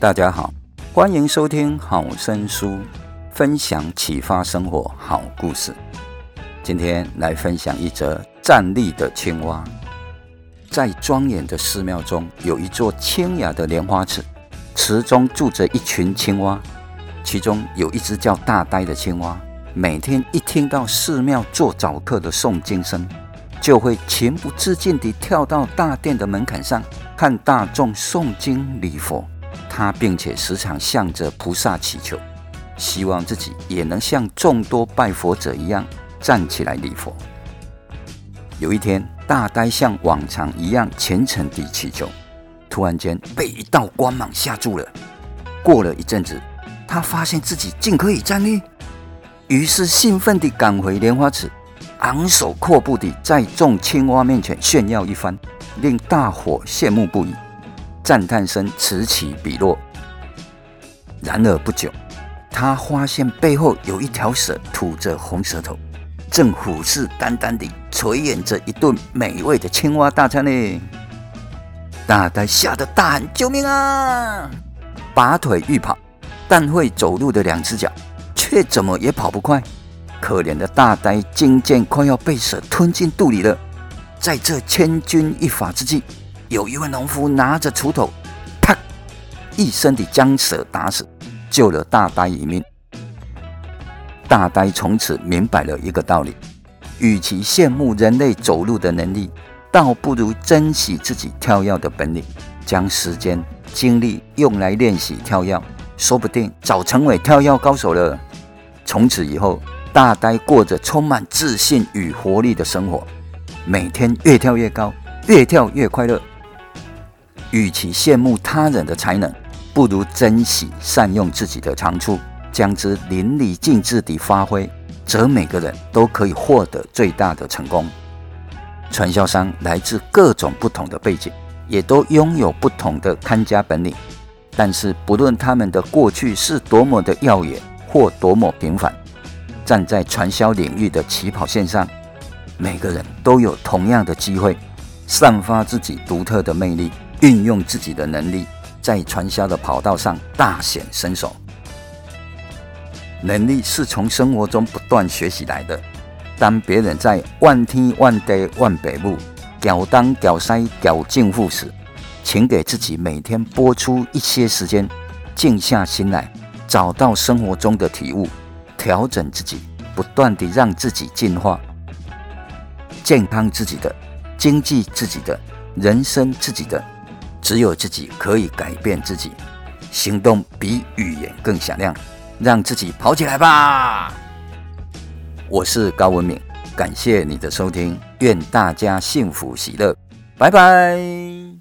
大家好，欢迎收听好声书，分享启发生活好故事。今天来分享一则站立的青蛙。在庄严的寺庙中，有一座清雅的莲花池，池中住着一群青蛙，其中有一只叫大呆的青蛙，每天一听到寺庙做早课的诵经声，就会情不自禁地跳到大殿的门槛上，看大众诵经礼佛。他并且时常向着菩萨祈求，希望自己也能像众多拜佛者一样站起来礼佛。有一天，大呆像往常一样虔诚地祈求，突然间被一道光芒吓住了。过了一阵子，他发现自己竟可以站立，于是兴奋地赶回莲花池，昂首阔步地在众青蛙面前炫耀一番，令大伙羡慕不已。赞叹声此起彼落。然而不久，他发现背后有一条蛇吐着红舌头，正虎视眈眈地垂涎着一顿美味的青蛙大餐呢。大呆吓得大喊：“救命啊！”拔腿欲跑，但会走路的两只脚却怎么也跑不快。可怜的大呆渐渐快要被蛇吞进肚里了，在这千钧一发之际。有一位农夫拿着锄头，啪一声地将蛇打死，救了大呆一命。大呆从此明白了一个道理：与其羡慕人类走路的能力，倒不如珍惜自己跳跃的本领，将时间精力用来练习跳跃，说不定早成为跳跃高手了。从此以后，大呆过着充满自信与活力的生活，每天越跳越高，越跳越快乐。与其羡慕他人的才能，不如珍惜善用自己的长处，将之淋漓尽致地发挥，则每个人都可以获得最大的成功。传销商来自各种不同的背景，也都拥有不同的看家本领，但是不论他们的过去是多么的耀眼或多么平凡，站在传销领域的起跑线上，每个人都有同样的机会，散发自己独特的魅力。运用自己的能力，在传销的跑道上大显身手。能力是从生活中不断学习来的。当别人在万天万地万北部搅东搅西搅进户时，请给自己每天拨出一些时间，静下心来，找到生活中的体悟，调整自己，不断地让自己进化，健康自己的，经济自己的，人生自己的。只有自己可以改变自己，行动比语言更响亮，让自己跑起来吧！我是高文敏，感谢你的收听，愿大家幸福喜乐，拜拜。